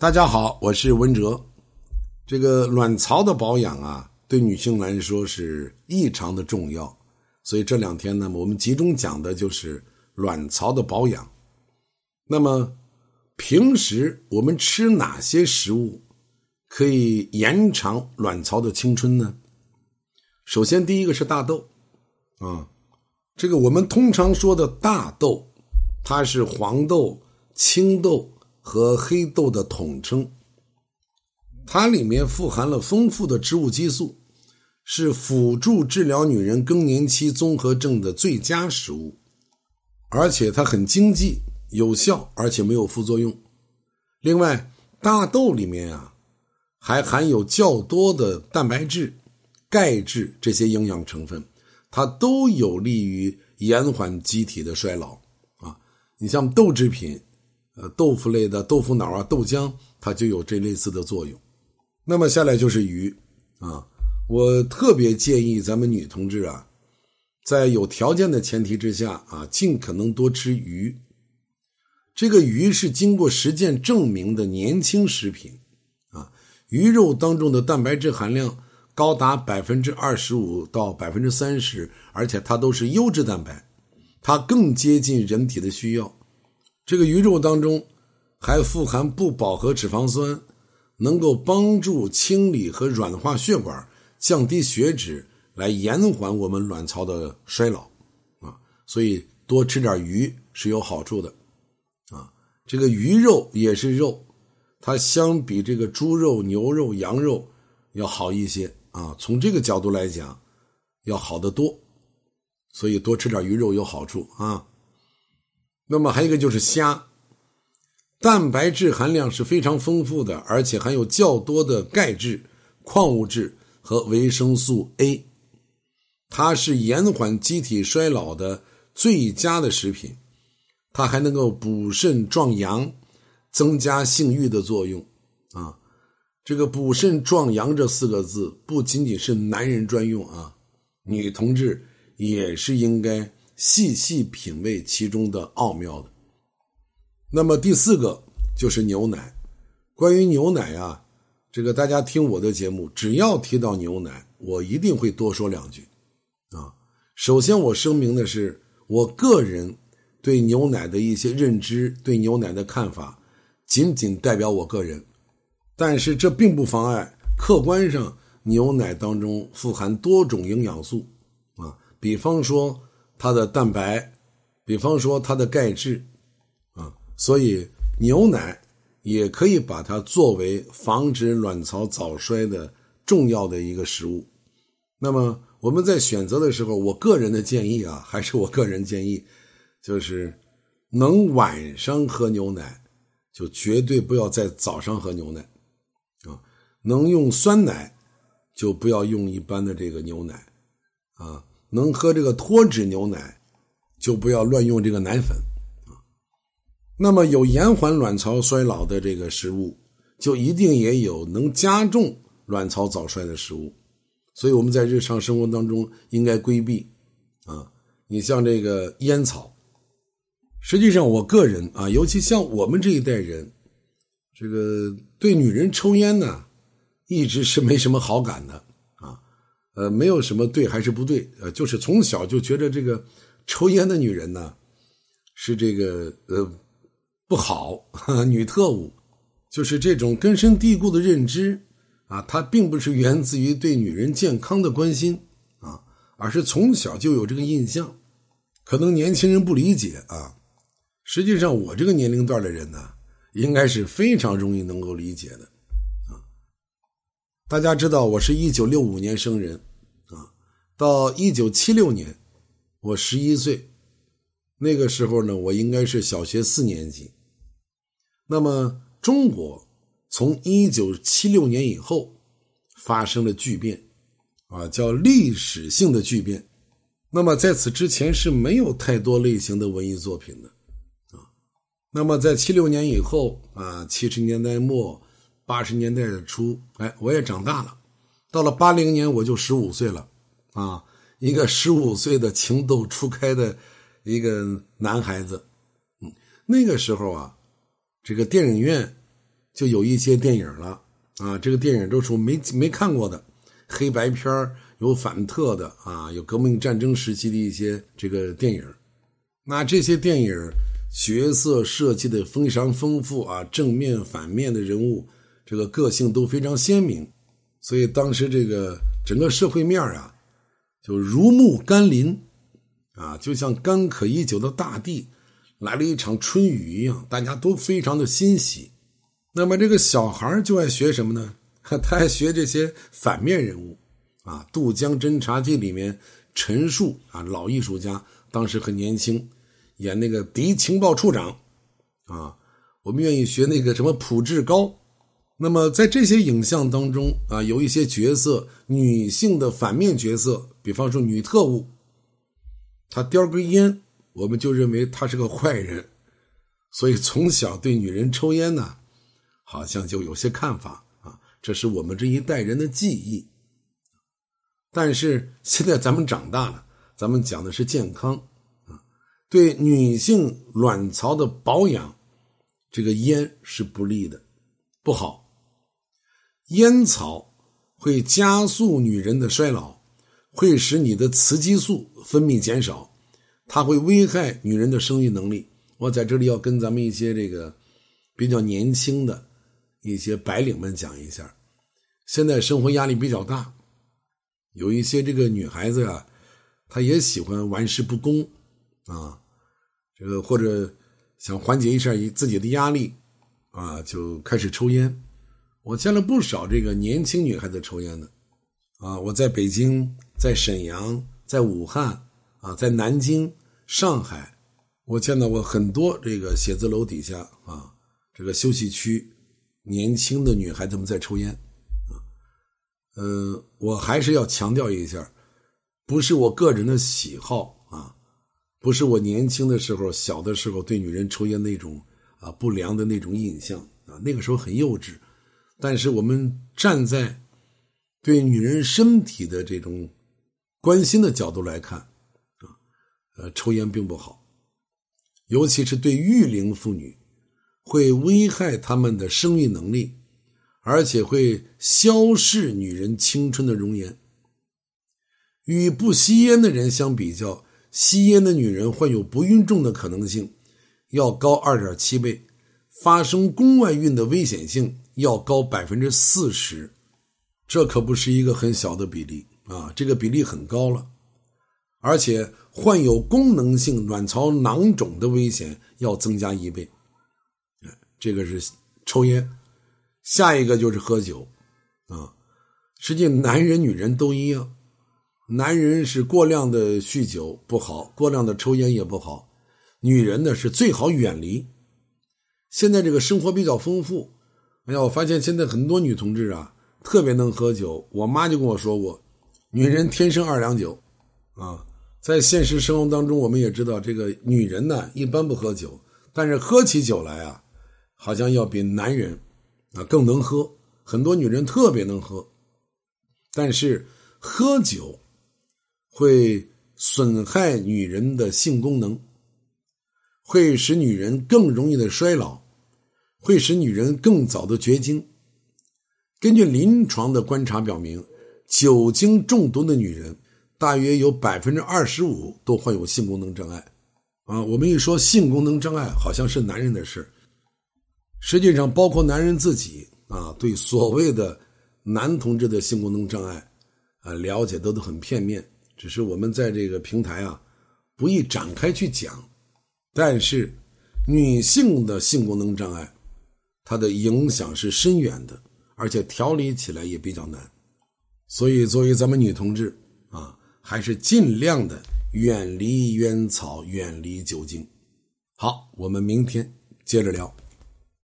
大家好，我是文哲。这个卵巢的保养啊，对女性来说是异常的重要，所以这两天呢，我们集中讲的就是卵巢的保养。那么，平时我们吃哪些食物可以延长卵巢的青春呢？首先，第一个是大豆啊，这个我们通常说的大豆，它是黄豆、青豆。和黑豆的统称，它里面富含了丰富的植物激素，是辅助治疗女人更年期综合症的最佳食物，而且它很经济、有效，而且没有副作用。另外，大豆里面啊，还含有较多的蛋白质、钙质这些营养成分，它都有利于延缓机体的衰老啊。你像豆制品。呃，豆腐类的豆腐脑啊，豆浆，它就有这类似的作用。那么下来就是鱼啊，我特别建议咱们女同志啊，在有条件的前提之下啊，尽可能多吃鱼。这个鱼是经过实践证明的年轻食品啊，鱼肉当中的蛋白质含量高达百分之二十五到百分之三十，而且它都是优质蛋白，它更接近人体的需要。这个鱼肉当中还富含不饱和脂肪酸，能够帮助清理和软化血管，降低血脂，来延缓我们卵巢的衰老啊。所以多吃点鱼是有好处的啊。这个鱼肉也是肉，它相比这个猪肉、牛肉、羊肉要好一些啊。从这个角度来讲，要好得多，所以多吃点鱼肉有好处啊。那么还有一个就是虾，蛋白质含量是非常丰富的，而且含有较多的钙质、矿物质和维生素 A，它是延缓机体衰老的最佳的食品。它还能够补肾壮阳，增加性欲的作用啊。这个“补肾壮阳”这四个字不仅仅是男人专用啊，女同志也是应该。细细品味其中的奥妙的。那么第四个就是牛奶。关于牛奶啊，这个大家听我的节目，只要提到牛奶，我一定会多说两句啊。首先，我声明的是，我个人对牛奶的一些认知、对牛奶的看法，仅仅代表我个人，但是这并不妨碍客观上牛奶当中富含多种营养素啊，比方说。它的蛋白，比方说它的钙质，啊，所以牛奶也可以把它作为防止卵巢早衰的重要的一个食物。那么我们在选择的时候，我个人的建议啊，还是我个人建议，就是能晚上喝牛奶，就绝对不要在早上喝牛奶，啊，能用酸奶，就不要用一般的这个牛奶，啊。能喝这个脱脂牛奶，就不要乱用这个奶粉啊。那么有延缓卵巢衰老的这个食物，就一定也有能加重卵巢早衰的食物，所以我们在日常生活当中应该规避啊。你像这个烟草，实际上我个人啊，尤其像我们这一代人，这个对女人抽烟呢，一直是没什么好感的。呃，没有什么对还是不对，呃，就是从小就觉得这个抽烟的女人呢，是这个呃不好，女特务，就是这种根深蒂固的认知啊，它并不是源自于对女人健康的关心啊，而是从小就有这个印象，可能年轻人不理解啊，实际上我这个年龄段的人呢，应该是非常容易能够理解的。大家知道，我是一九六五年生人，到一九七六年，我十一岁，那个时候呢，我应该是小学四年级。那么，中国从一九七六年以后发生了巨变，啊，叫历史性的巨变。那么，在此之前是没有太多类型的文艺作品的，啊，那么在七六年以后，啊，七十年代末。八十年代初，哎，我也长大了，到了八零年我就十五岁了，啊，一个十五岁的情窦初开的一个男孩子，嗯，那个时候啊，这个电影院就有一些电影了啊，这个电影都是我没没看过的，黑白片有反特的啊，有革命战争时期的一些这个电影。那这些电影角色设计的非常丰富啊，正面反面的人物，这个个性都非常鲜明，所以当时这个整个社会面啊，就如沐甘霖啊，就像干渴已久的大地来了一场春雨一样，大家都非常的欣喜。那么这个小孩就爱学什么呢？他爱学这些反面人物啊，《渡江侦察记》里面陈数啊，老艺术家，当时很年轻，演那个敌情报处长啊。我们愿意学那个什么朴志高。那么在这些影像当中啊，有一些角色，女性的反面角色，比方说女特务，她叼根烟，我们就认为她是个坏人，所以从小对女人抽烟呢。好像就有些看法啊，这是我们这一代人的记忆。但是现在咱们长大了，咱们讲的是健康啊，对女性卵巢的保养，这个烟是不利的，不好。烟草会加速女人的衰老，会使你的雌激素分泌减少，它会危害女人的生育能力。我在这里要跟咱们一些这个比较年轻的。一些白领们讲一下，现在生活压力比较大，有一些这个女孩子啊，她也喜欢玩世不恭啊，这个或者想缓解一下自己的压力啊，就开始抽烟。我见了不少这个年轻女孩子抽烟的啊，我在北京、在沈阳、在武汉啊，在南京、上海，我见到过很多这个写字楼底下啊，这个休息区。年轻的女孩子们在抽烟，啊，呃，我还是要强调一下，不是我个人的喜好啊，不是我年轻的时候、小的时候对女人抽烟那种啊不良的那种印象啊，那个时候很幼稚。但是我们站在对女人身体的这种关心的角度来看，啊，呃，抽烟并不好，尤其是对育龄妇女。会危害他们的生育能力，而且会消逝女人青春的容颜。与不吸烟的人相比较，吸烟的女人患有不孕症的可能性要高二点七倍，发生宫外孕的危险性要高百分之四十，这可不是一个很小的比例啊，这个比例很高了。而且患有功能性卵巢囊肿的危险要增加一倍。这个是抽烟，下一个就是喝酒，啊，实际男人女人都一样，男人是过量的酗酒不好，过量的抽烟也不好，女人呢是最好远离。现在这个生活比较丰富，哎呀，我发现现在很多女同志啊特别能喝酒，我妈就跟我说过，女人天生二两酒，啊，在现实生活当中我们也知道，这个女人呢一般不喝酒，但是喝起酒来啊。好像要比男人啊更能喝，很多女人特别能喝，但是喝酒会损害女人的性功能，会使女人更容易的衰老，会使女人更早的绝经。根据临床的观察表明，酒精中毒的女人大约有百分之二十五都患有性功能障碍。啊，我们一说性功能障碍，好像是男人的事实际上，包括男人自己啊，对所谓的男同志的性功能障碍啊了解都都很片面，只是我们在这个平台啊不易展开去讲。但是，女性的性功能障碍，它的影响是深远的，而且调理起来也比较难。所以，作为咱们女同志啊，还是尽量的远离烟草，远离酒精。好，我们明天接着聊。